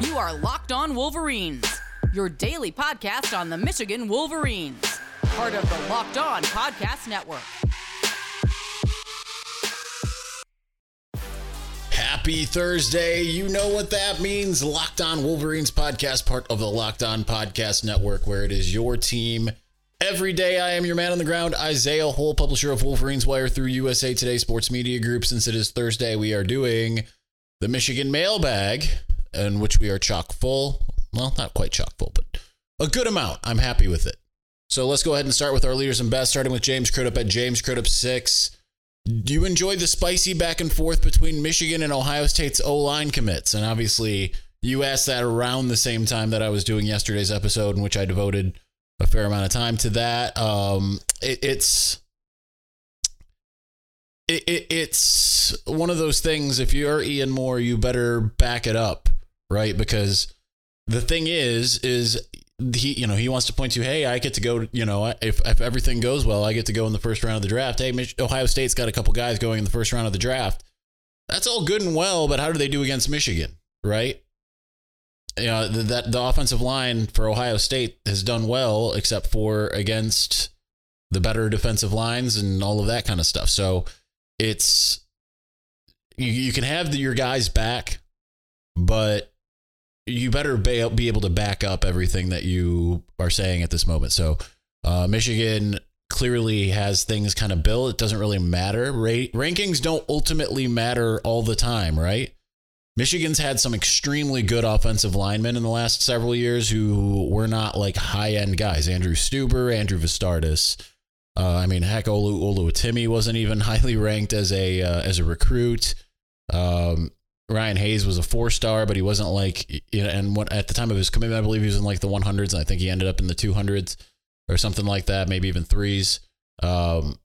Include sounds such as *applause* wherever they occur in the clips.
You are Locked On Wolverines, your daily podcast on the Michigan Wolverines, part of the Locked On Podcast Network. Happy Thursday. You know what that means. Locked On Wolverines podcast, part of the Locked On Podcast Network, where it is your team. Every day, I am your man on the ground, Isaiah Hole, publisher of Wolverines Wire through USA Today Sports Media Group. Since it is Thursday, we are doing the Michigan mailbag in which we are chock full. Well, not quite chock full, but a good amount. I'm happy with it. So let's go ahead and start with our leaders and best, starting with James Crudup at James Crudup 6. Do you enjoy the spicy back and forth between Michigan and Ohio State's O line commits? And obviously, you asked that around the same time that I was doing yesterday's episode, in which I devoted a fair amount of time to that. Um, it, it's it, it, it's one of those things. If you're Ian Moore, you better back it up right? Because the thing is, is he, you know, he wants to point to, hey, I get to go, you know, if, if everything goes well, I get to go in the first round of the draft. Hey, Ohio State's got a couple guys going in the first round of the draft. That's all good and well, but how do they do against Michigan, right? You know, the, that the offensive line for Ohio State has done well, except for against the better defensive lines and all of that kind of stuff. So it's you, you can have the, your guys back, but you better be able to back up everything that you are saying at this moment. So, uh, Michigan clearly has things kind of built. It doesn't really matter. Ra- rankings don't ultimately matter all the time, right? Michigan's had some extremely good offensive linemen in the last several years who were not like high end guys. Andrew Stueber, Andrew Vastardis. Uh, I mean, heck, Olu Oluwatimi wasn't even *laughs* highly ranked as a uh, as a recruit. Um, Ryan Hayes was a four star, but he wasn't like, you know, and what, at the time of his commitment, I believe he was in like the 100s, and I think he ended up in the 200s or something like that, maybe even threes. Um,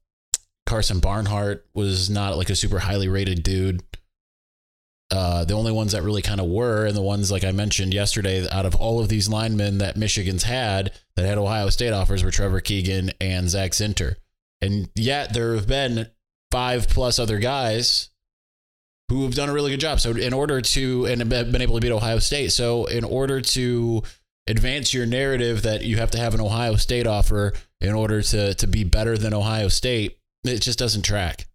Karsen Barnhart was not like a super highly rated dude. Uh, the only ones that really kind of were, and the ones like I mentioned yesterday, out of all of these linemen that Michigan's had that had Ohio State offers, were Trevor Keegan and Zach Zinter. And yet there have been five plus other guys who have done a really good job. So in order to and been able to beat Ohio State. So in order to advance your narrative that you have to have an Ohio State offer in order to to be better than Ohio State, it just doesn't track.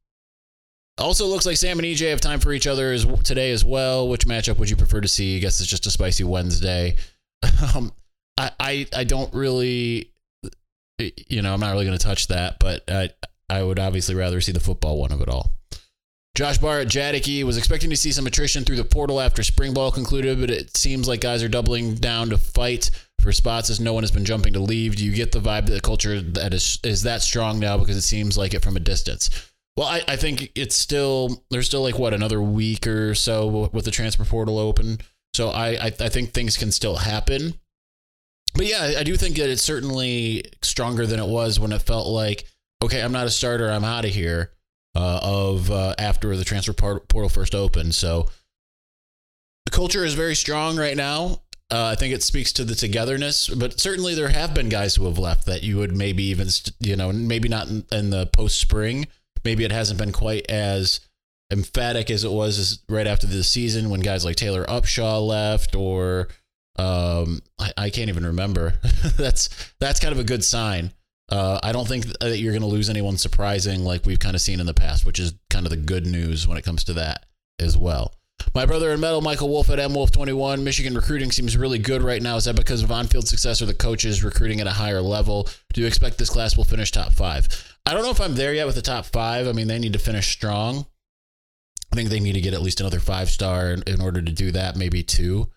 Also, looks like Sam and EJ have time for each other as, today as well. Which matchup would you prefer to see? I guess it's just a spicy Wednesday. *laughs* um, I, I I don't really, you know, I'm not really going to touch that, but I I would obviously rather see the football one of it all. Josh Barr at Jadiki was expecting to see some attrition through the portal after spring ball concluded, but it seems like guys are doubling down to fight for spots as no one has been jumping to leave. Do you get the vibe that the culture that is is that strong now because it seems like it from a distance? Well, I, I think it's still there's still like what another week or so with the transfer portal open. So I, I, I think things can still happen. But yeah, I do think that it's certainly stronger than it was when it felt like, okay, I'm not a starter, I'm out of here uh, of uh, after the transfer portal first opened. So the culture is very strong right now. Uh, I think it speaks to the togetherness, but certainly there have been guys who have left that you would maybe even, you know, maybe not in, in the post spring. Maybe it hasn't been quite as emphatic as it was right after the season when guys like Taylor Upshaw left or um, I, I can't even remember. *laughs* that's that's kind of a good sign. Uh, I don't think that you're going to lose anyone surprising like we've kind of seen in the past, which is kind of the good news when it comes to that as well. My brother in metal, Michael Wolf at MWolf21. Michigan recruiting seems really good right now. Is that because of on-field success or the coaches recruiting at a higher level? Do you expect this class will finish top five? I don't know if I'm there yet with the top five. I mean, they need to finish strong. I think they need to get at least another five star in, in order to do that, maybe two.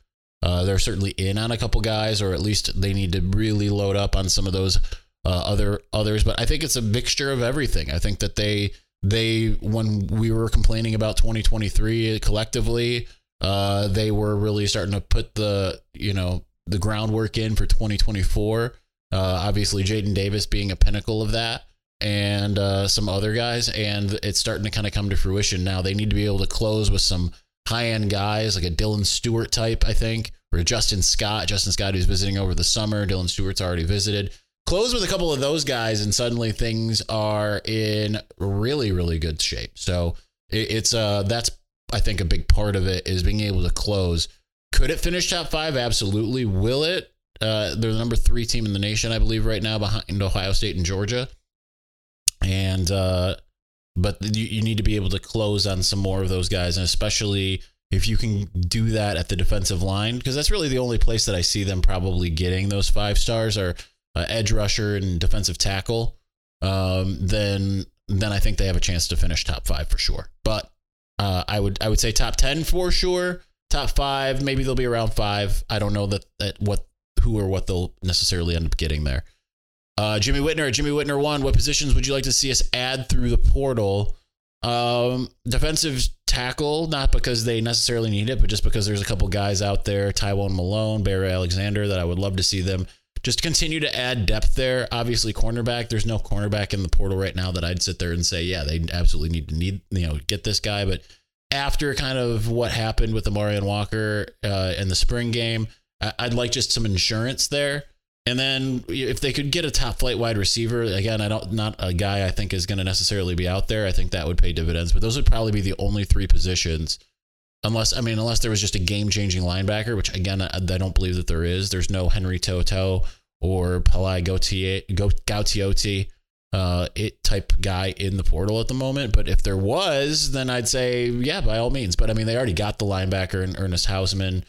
Uh, they're certainly in on a couple guys, or at least they need to really load up on some of those uh, other others, but I think it's a mixture of everything. I think that they they when we were complaining about 2023 collectively, uh, they were really starting to put the you know the groundwork in for 2024. Uh, obviously, Jadyn Davis being a pinnacle of that, and uh, some other guys, and it's starting to kind of come to fruition now. They need to be able to close with some high end guys like a Dylan Stewart type, I think, or Justin Scott. Justin Scott who's visiting over the summer. Dylan Stewart's already visited close with a couple of those guys, and suddenly things are in really, really good shape. So it, it's uh that's I think a big part of it is being able to close. Could it finish top five? Absolutely. Will it? Uh, they're the number three team in the nation, I believe, right now behind Ohio State and Georgia. And uh, but you, you need to be able to close on some more of those guys, and especially if you can do that at the defensive line, because that's really the only place that I see them probably getting those five stars are uh, edge rusher and defensive tackle. Um, then then I think they have a chance to finish top five for sure. But uh, I would I would say top ten for sure. Top five, maybe they'll be around five. I don't know that, that what who or what they'll necessarily end up getting there. Uh, Jimmy Whitner, Jimmy Whitner one. What positions would you like to see us add through the portal? Um, defensive tackle, not because they necessarily need it, but just because there's a couple guys out there, Tywone Malone, Barry Alexander, that I would love to see them just continue to add depth there. Obviously, cornerback. There's no cornerback in the portal right now that I'd sit there and say, yeah, they absolutely need to need you know get this guy. But after kind of what happened with the Amorion Walker uh, in the spring game, I'd like just some insurance there. And then if they could get a top flight wide receiver, again, I don't not a guy I think is going to necessarily be out there. I think that would pay dividends, but those would probably be the only three positions. Unless I mean, unless there was just a game changing linebacker, which again I, I, don't believe that there is. There's no Henry To'oTo'o or Palaie Gaoteote, uh, it type guy in the portal at the moment. But if there was, then I'd say yeah, by all means. But I mean, they already got the linebacker in Ernest Hausmann.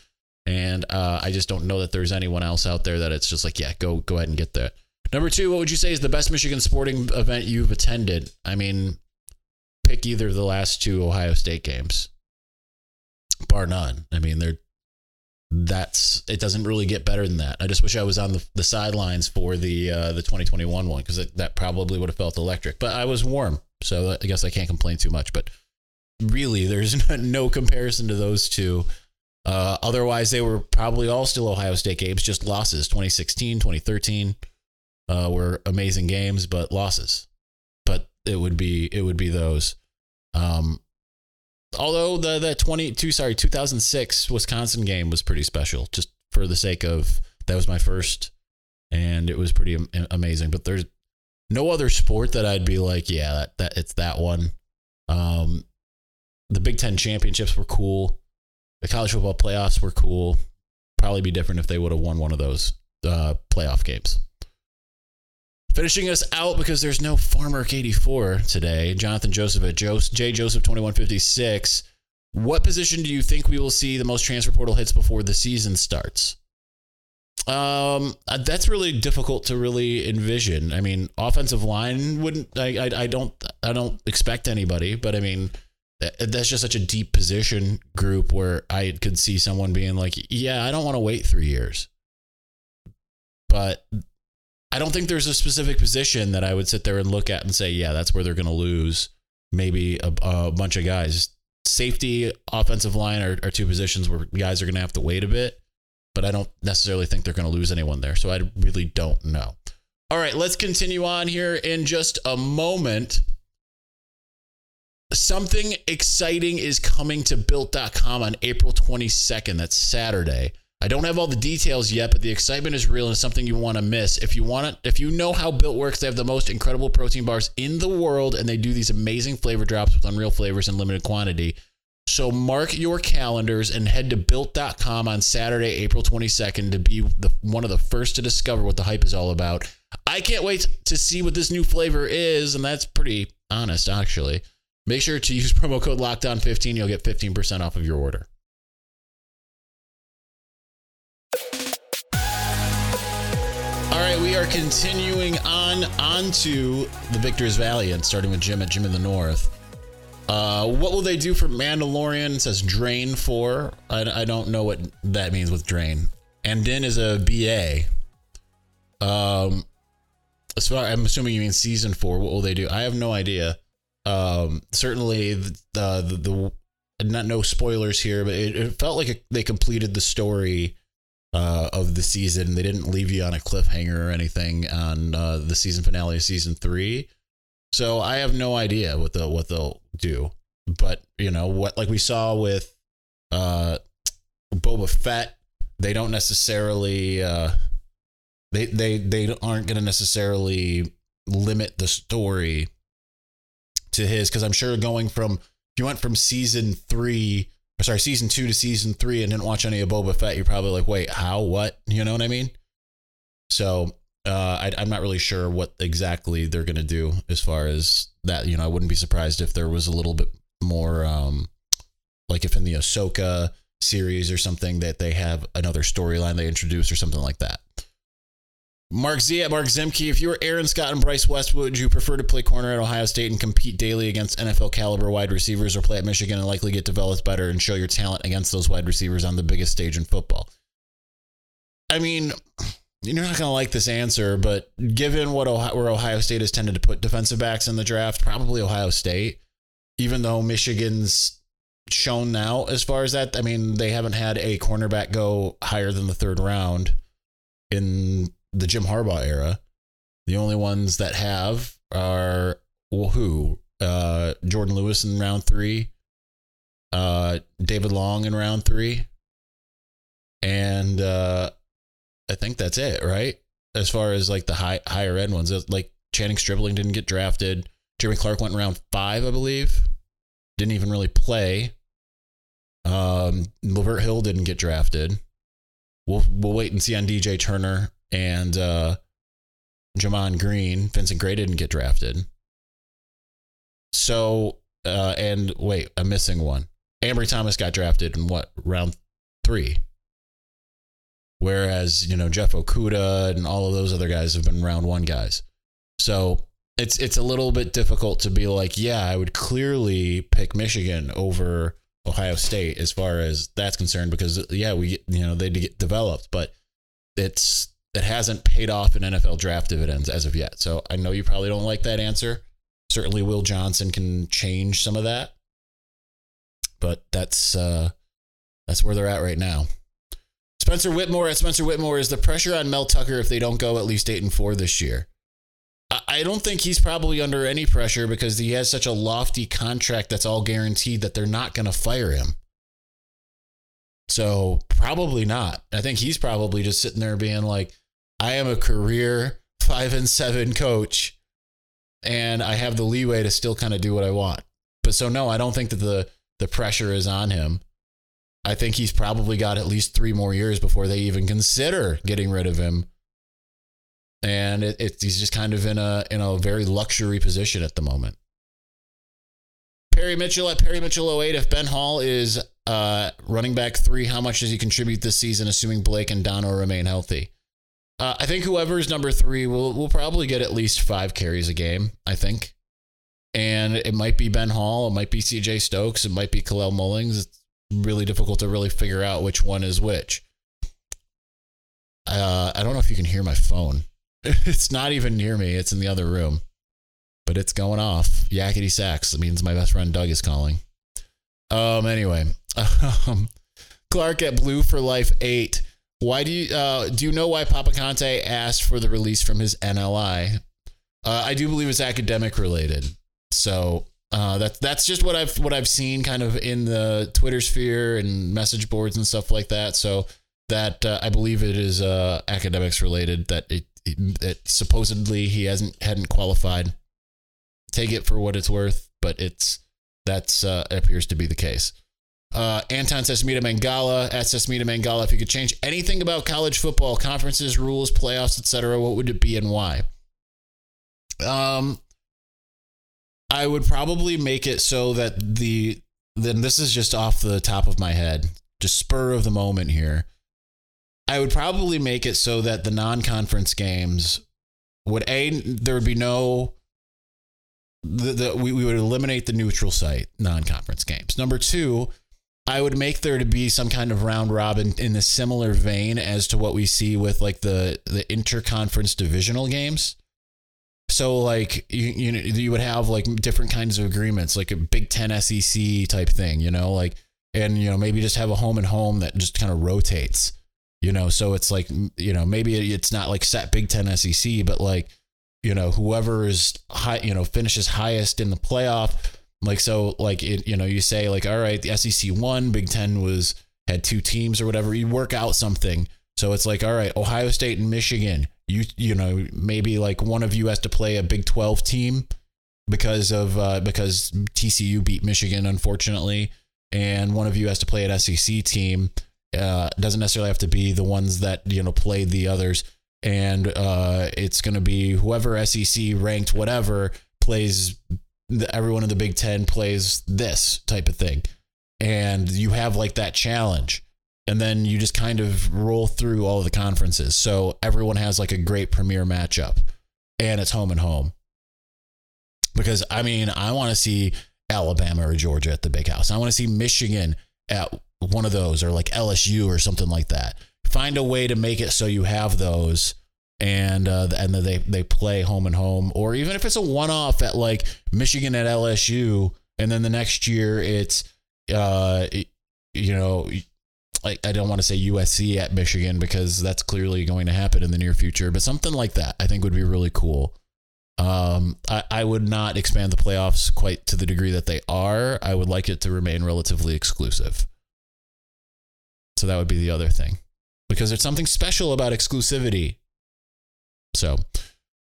And uh, I just don't know that there's anyone else out there that it's just like, yeah, go go ahead and get that. Number two, what would you say is the best Michigan sporting event you've attended? I mean, pick either of the last two Ohio State games, bar none. I mean, they're that's it doesn't really get better than that. I just wish I was on the, the sidelines for the uh, the 2021 one because that probably would have felt electric. But I was warm, so I guess I can't complain too much. But really, there's *laughs* no comparison to those two. Uh, otherwise, they were probably all still Ohio State games, just losses. 2016, 2013 uh, were amazing games, but losses. But it would be it would be those. Um, although the the 22 sorry 2006 Wisconsin game was pretty special, just for the sake of that was my first, and it was pretty amazing. But there's no other sport that I'd be like, yeah, that, that it's that one. Um, the Big Ten championships were cool the college football playoffs were cool. Probably be different if they would have won one of those uh, playoff games. Finishing us out because there's no Farmer 84 today. Jonathan Joseph at J Joseph 2156. What position do you think we will see the most transfer portal hits before the season starts? Um, uh, that's really difficult to really envision. I mean, offensive line wouldn't. I, I, I don't. I don't expect anybody. But I mean, that's just such a deep position group where I could see someone being like, yeah, I don't want to wait three years. But I don't think there's a specific position that I would sit there and look at and say, yeah, that's where they're going to lose maybe a, a, bunch of guys. Safety, offensive line are, are two positions where guys are going to have to wait a bit, but I don't necessarily think they're going to lose anyone there. So I really don't know. All right, let's continue on here in just a moment something exciting is coming to built.com on April 22nd. That's Saturday. I don't have all the details yet, but the excitement is real and something you want to miss. If you want it, if you know how Built works, they have the most incredible protein bars in the world and they do these amazing flavor drops with unreal flavors in limited quantity. So mark your calendars and head to built.com on Saturday, April 22nd to be the one of the first to discover what the hype is all about. I can't wait to see what this new flavor is, and that's pretty honest actually. Make sure to use *laughs* promo code LOCKEDON15. You'll get 15% off of your order. We are continuing on onto the Victor's Valiant, starting with Jim at Jim in the North. Uh, what will they do for Mandalorian? It says Drain 4. I, I don't know what that means with Drain. And Din is a BA. Um, far I'm assuming you mean season 4. What will they do? I have no idea. Um, certainly the, the, the not no spoilers here, but it, it felt like they completed the story uh, of the season. They didn't leave you on a cliffhanger or anything on uh, the season finale of season three. So I have no idea what the what they'll do. But you know what, like we saw with uh, Boba Fett, they don't necessarily uh, they they they aren't going to necessarily limit the story to his because I'm sure going from you went from season three or sorry, season two to season three and didn't watch any of Boba Fett, you're probably like, wait, how? What? You know what I mean? So uh, I, I'm not really sure what exactly they're going to do as far as that. You know, I wouldn't be surprised if there was a little bit more, um, like if in the Ahsoka series or something that they have another storyline they introduce or something like that. Mark Z at Mark Zimke, if you were Aaron Scott and Bryce Westwood, would you prefer to play corner at Ohio State and compete daily against NFL caliber wide receivers or play at Michigan and likely get developed better and show your talent against those wide receivers on the biggest stage in football? I mean, you're not going to like this answer, but given what Ohio, where Ohio State has tended to put defensive backs in the draft, probably Ohio State, even though Michigan's shown now as far as that. I mean, they haven't had a cornerback go higher than the third round in the Jim Harbaugh era. The only ones that have are well, who? Uh, Jourdan Lewis in round three, uh, David Long in round three, and uh, I think that's it, right? As far as like the high higher end ones, like Channing Stribling didn't get drafted. Jeremy Clark went round five, I believe. Didn't even really play. Um, Lavert Hill didn't get drafted. We'll we'll wait and see on DJ Turner and uh, Gemon Green. Vincent Gray didn't get drafted. So, uh, and wait, I'm missing one. Ambry Thomas got drafted in what round three? Whereas you know Jeff Okudah and all of those other guys have been round one guys. So it's it's a little bit difficult to be like, yeah, I would clearly pick Michigan over Ohio State as far as that's concerned because yeah, we you know they get developed, but it's that hasn't paid off in NFL draft dividends as of yet. So I know you probably don't like that answer. Certainly, Will Johnson can change some of that, but that's uh, that's where they're at right now. Spencer Whitmore at Spencer Whitmore is the pressure on Mel Tucker if they don't go at least eight and four this year. I don't think he's probably under any pressure because he has such a lofty contract that's all guaranteed that they're not going to fire him. So probably not. I think he's probably just sitting there being like, I am a career five and seven coach, and I have the leeway to still kind of do what I want. But so no, I don't think that the the pressure is on him. I think he's probably got at least three more years before they even consider getting rid of him. And it, it, he's just kind of in a in a very luxury position at the moment. Perry Mitchell at Perry Mitchell 08. If Ben Hall is uh, running back three, how much does he contribute this season, assuming Blake and Dono remain healthy? Uh, I think whoever is number three will will probably get at least five carries a game. I think, and it might be Ben Hall, it might be C.J. Stokes, it might be Kalel Mullings. It's really difficult to really figure out which one is which. Uh, I don't know if you can hear my phone. *laughs* it's not even near me. It's in the other room, but it's going off. Yakety sax. That means my best friend Doug is calling. Um. Anyway, *laughs* um, Clark at Blue for Life eight. Why do you uh, do you know why Papa Conte asked for the release from his NLI? Uh, I do believe it's academic related. So uh, that's that's just what I've what I've seen kind of in the Twitter sphere and message boards and stuff like that. So that uh, I believe it is uh, academics related. That it, it, supposedly he hasn't hadn't qualified. Take it for what it's worth, but it's that's uh, appears to be the case. Uh, Anton Sesmita Mangala at Sesmita Mangala. If you could change anything about college football, conferences, rules, playoffs, etc., what would it be and why? Um, I would probably make it so that the then this is just off the top of my head, just spur of the moment here. I would probably make it so that the non-conference games would a there would be no the, the we, we would eliminate the neutral site non-conference games. Number two, I would make there to be some kind of round robin in a similar vein as to what we see with like the the interconference divisional games. So like you you you would have like different kinds of agreements, like a Big Ten SEC type thing, you know, like and you know maybe just have a home and home that just kind of rotates, you know. So it's like you know maybe it's not like set Big Ten SEC, but like you know whoever is high, you know finishes highest in the playoff like so, like it, you know, you say like, all right, the SEC won, Big Ten was had two teams or whatever. You work out something. So it's like, all right, Ohio State and Michigan. You you know maybe like one of you has to play a Big Twelve team because of uh, because TCU beat Michigan unfortunately, and one of you has to play an SEC team. Uh, doesn't necessarily have to be the ones that you know played the others, and uh, it's going to be whoever SEC ranked whatever plays. The, everyone in the Big Ten plays this type of thing, and you have like that challenge, and then you just kind of roll through all the conferences. So everyone has like a great premier matchup, and it's home and home. Because I mean, I want to see Alabama or Georgia at the big house. I want to see Michigan at one of those or like LSU or something like that. Find a way to make it so you have those and uh, and they they play home and home or even if it's a one off at like Michigan at LSU and then the next year it's uh you know I, I don't want to say USC at Michigan because that's clearly going to happen in the near future but something like that I think would be really cool um, I, I would not expand the playoffs quite to the degree that they are. I would like it to remain relatively exclusive. So that would be the other thing. Because there's something special about exclusivity. So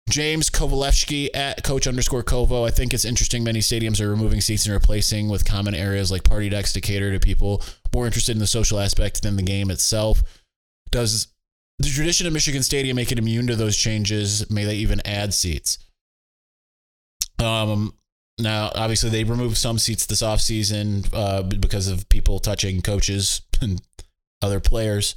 James Kovalevsky at coach underscore Kovo. I think it's interesting many stadiums are removing seats and replacing with common areas like party decks to cater to people more interested in the social aspect than the game itself. Does the tradition of Michigan Stadium make it immune to those changes? May they even add seats? Um, now, obviously, they removed some seats this offseason uh, because of people touching coaches *laughs* and other players.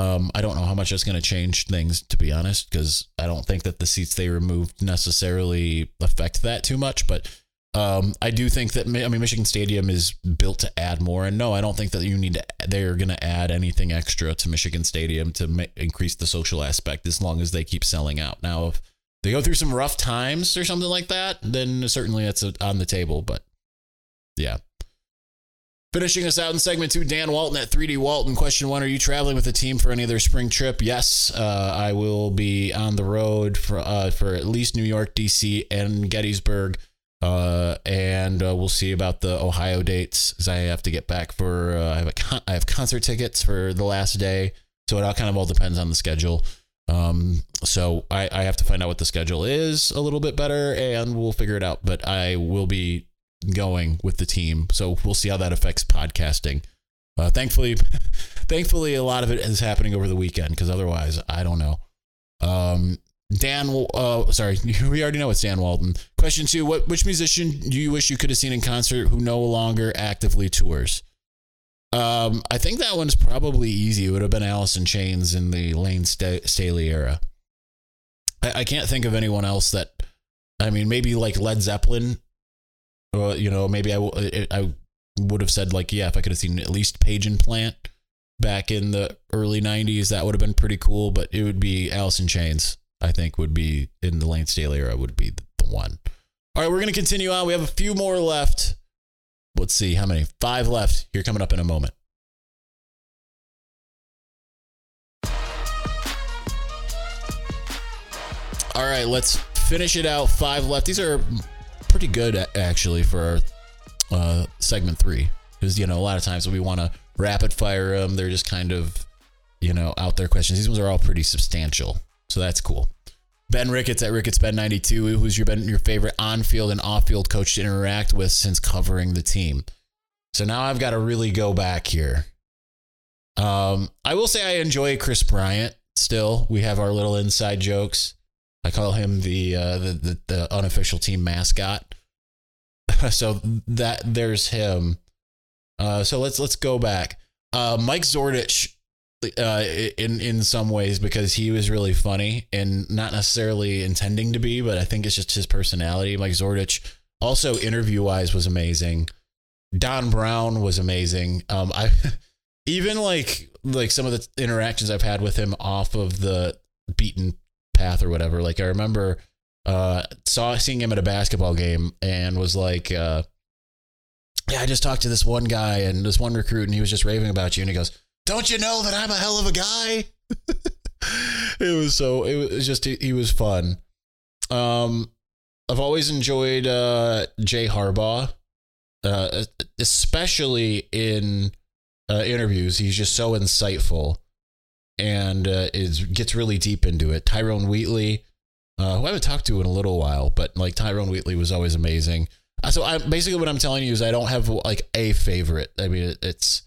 Um, I don't know how much that's going to change things, to be honest, because I don't think that the seats they removed necessarily affect that too much. But um, I do think that I mean Michigan Stadium is built to add more, and no, I don't think that you need to. They're going to add anything extra to Michigan Stadium to ma- increase the social aspect, as long as they keep selling out. Now, if they go through some rough times or something like that, then certainly that's on the table. But yeah. Finishing us out in segment two, Dan Walton at 3D Walton. Question one Are you traveling with the team for any of their spring trip? Yes, uh, I will be on the road for, uh, for at least New York, DC, and Gettysburg. Uh, and uh, we'll see about the Ohio dates because I have to get back for uh, I have a con- I have concert tickets for the last day, so it all kind of all depends on the schedule. Um, so I, I have to find out what the schedule is a little bit better and we'll figure it out. But I will be going with the team. So we'll see how that affects podcasting. Uh, thankfully, *laughs* thankfully, a lot of it is happening over the weekend because otherwise, I don't know. Um, Dan, uh, sorry, *laughs* we already know it's Dan Walton. Question two: What which musician do you wish you could have seen in concert who no longer actively tours? Um, I think that one's probably easy. It would have been in Chains in the Layne Staley era. I, I can't think of anyone else that. I mean, maybe like Led Zeppelin, or you know, maybe I, w- I would have said like, yeah, if I could have seen at least Page and Plant back in the early '90s, that would have been pretty cool. But it would be in Chains. I think would be in the Layne Staley era would be the one. All right, we're gonna continue on. We have a few more left. Let's see how many. Five left here coming up in a moment. All right, let's finish it out. Five left. These are pretty good actually for uh, segment three because you know a lot of times we want to rapid fire them. They're just kind of you know out there questions. These ones are all pretty substantial, so that's cool. Ben Ricketts at Ricketts Ben 92. Who's your been your favorite on-field and off-field coach to interact with since covering the team? So now I've got to really go back here. Um, I will say I enjoy Chris Bryant still. We have our little inside jokes. I call him the uh, the, the, the unofficial team mascot. *laughs* so that there's him. Uh, so let's let's go back. Uh, Mike Zordich uh, in in some ways because he was really funny and not necessarily intending to be, but I think it's just his personality. Mike Zordich also interview wise was amazing. Don Brown was amazing. Um, I *laughs* even like like some of the interactions I've had with him off of the beaten path or whatever. Like I remember uh saw seeing him at a basketball game and was like uh yeah, I just talked to this one guy and this one recruit and he was just raving about you and he goes, don't you know that I'm a hell of a guy? *laughs* it was so it was just he was fun. Um, I've always enjoyed uh, Jay Harbaugh, uh, especially in uh, interviews. He's just so insightful and uh, is gets really deep into it. Tyrone Wheatley, uh, who I haven't talked to in a little while, but like Tyrone Wheatley was always amazing. Uh, So I basically what I'm telling you is I don't have like a favorite. I mean, it, it's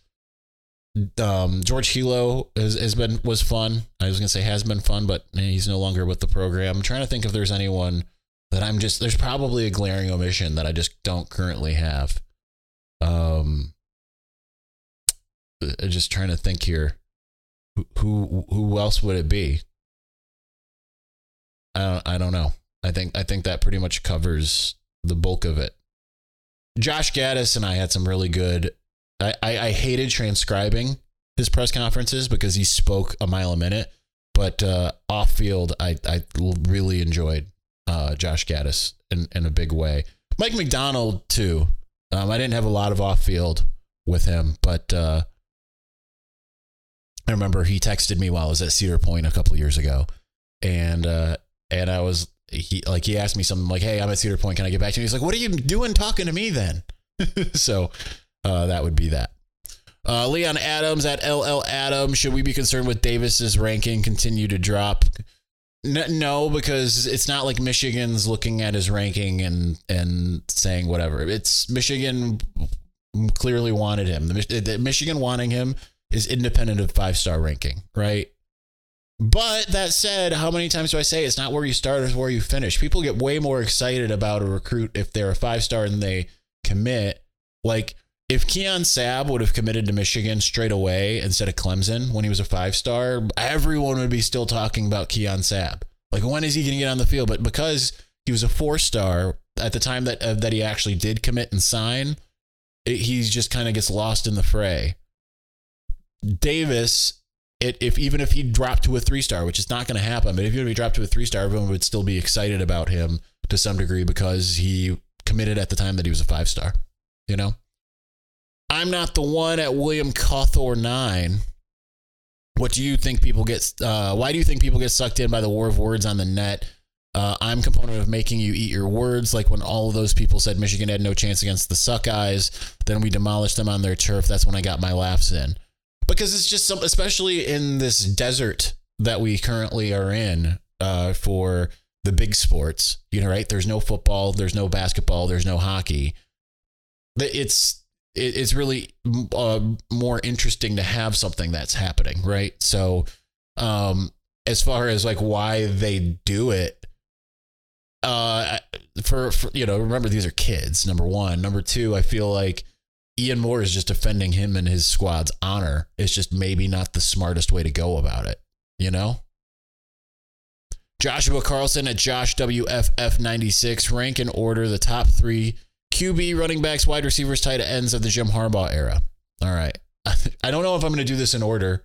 um, George Helow has, has been was fun. I was gonna say has been fun, but he's no longer with the program. I'm trying to think if there's anyone that I'm just there's probably a glaring omission that I just don't currently have. Um, just trying to think here. Who who, else would it be? I don't, I don't know. I think I think that pretty much covers the bulk of it. Josh Gattis and I had some really good. I, I, I hated transcribing his press conferences because he spoke a mile a minute, but uh, off field, I I really enjoyed uh, Josh Gattis in, in a big way. Mike Macdonald too. Um, I didn't have a lot of off field with him, but uh, I remember he texted me while I was at Cedar Point a couple years ago, and uh, and I was he like he asked me something like, "Hey, I'm at Cedar Point. Can I get back to you?" He's like, "What are you doing talking to me then?" *laughs* so uh, that would be that. Uh, Leon Adams at LL Adams. Should we be concerned with Davis's ranking continue to drop? No, because it's not like Michigan's looking at his ranking and and saying whatever. It's Michigan clearly wanted him. The, the Michigan wanting him is independent of five star ranking, right? But that said, how many times do I say it's not where you start, it's where you finish? People get way more excited about a recruit if they're a five star and they commit. Like if Keon Sabb would have committed to Michigan straight away instead of Clemson when he was a five star, everyone would be still talking about Keon Sabb. Like when is he going to get on the field? But because he was a four star at the time that uh, that he actually did commit and sign, it, he just kind of gets lost in the fray. Davis it, if even if he dropped to a three star, which is not going to happen, but if he dropped to a three star, everyone would still be excited about him to some degree because he committed at the time that he was a five star. You know, I'm not the one at William Cawthor nine. What do you think people get? Uh, why do you think people get sucked in by the war of words on the net? Uh, I'm component of making you eat your words. Like when all of those people said Michigan had no chance against the Suckeyes, then we demolished them on their turf. That's when I got my laughs in because it's just some, especially in this desert that we currently are in uh, for the big sports. You know, right? There's no football, there's no basketball, there's no hockey. It's it's really uh, more interesting to have something that's happening, right? So, um, as far as like why they do it, uh, for, for you know, remember these are kids. Number one, number two, I feel like Ian Moore is just defending him and his squad's honor. It's just maybe not the smartest way to go about it, you know? Joshua Carlson at Josh WFF96 rank and order the top three QB, running backs, wide receivers, tight ends of the Jim Harbaugh era. All right. *laughs* I don't know if I'm going to do this in order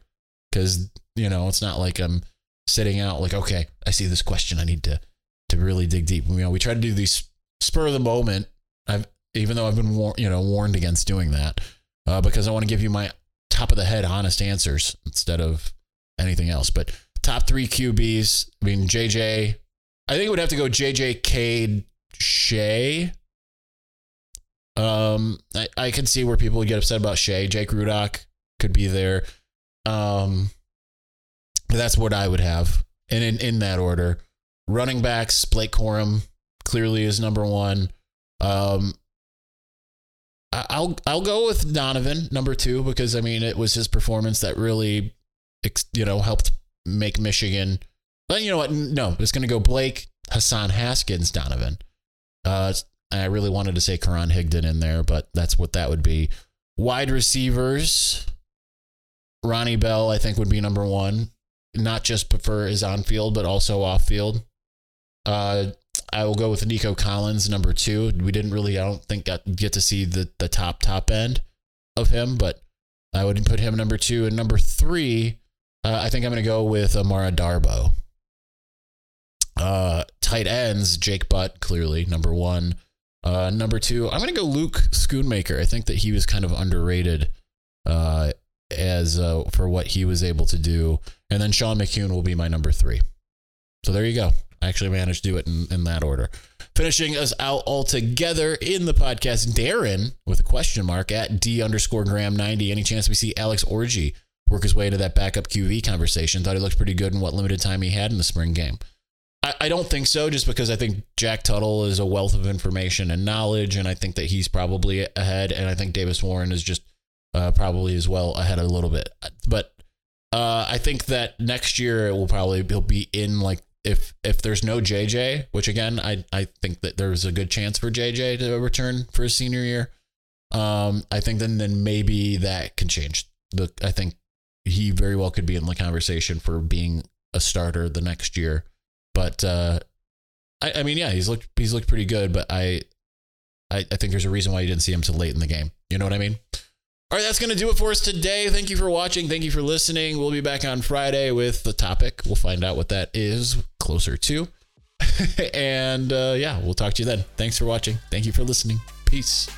because, you know, it's not like I'm sitting out like, okay, I see this question. I need to, to really dig deep. You know, we try to do these spur of the moment. I've, even though I've been war- you know warned against doing that uh, because I want to give you my top of the head honest answers instead of anything else. But top three QBs, I mean JJ, I think it would have to go JJ Cade Shea. Um, I, I could see where people would get upset about Shea. Jake Rudock could be there. Um, that's what I would have, and in in that order. Running backs, Blake Corum clearly is number one. Um, I'll I'll go with Donovan number two because I mean it was his performance that really, you know, helped make Michigan. But you know what? No, it's going to go Blake, Hassan Haskins, Donovan. Uh, I really wanted to say Karan Higdon in there, but that's what that would be. Wide receivers, Ronnie Bell, I think would be number one. Not just for his on field, but also off field. Uh, I will go with Nico Collins, number two. We didn't really, I don't think, got, get to see the, the top, top end of him, but I would put him number two. And number three, uh, I think I'm going to go with Amara Darboh. Uh, tight ends, Jake Butt, clearly, number one. Uh, number two, I'm going to go Luke Schoonmaker. I think that he was kind of underrated uh, as uh, for what he was able to do. And then Sean McKeon will be my number three. So there you go. I actually managed to do it in, in that order. Finishing us out all together in the podcast, Darren with a question mark at D underscore Graham 90. Any chance we see Alex Orji work his way into that backup QB conversation? Thought he looked pretty good in what limited time he had in the spring game. I, I don't think so, just because I think Jack Tuttle is a wealth of information and knowledge, and I think that he's probably ahead, and I think Davis Warren is just uh, probably as well ahead a little bit. But uh, I think that next year it will probably he'll be in like if if there's no JJ, which again I I think that there's a good chance for JJ to return for his senior year. Um, I think then then maybe that can change. The I think he very well could be in the conversation for being a starter the next year. But uh, I, I mean, yeah, he's looked he's looked pretty good. But I, I I think there's a reason why you didn't see him till late in the game. You know what I mean? All right, that's going to do it for us today. Thank you for watching. Thank you for listening. We'll be back on Friday with the topic. We'll find out what that is closer to. *laughs* and uh, yeah, we'll talk to you then. Thanks for watching. Thank you for listening. Peace.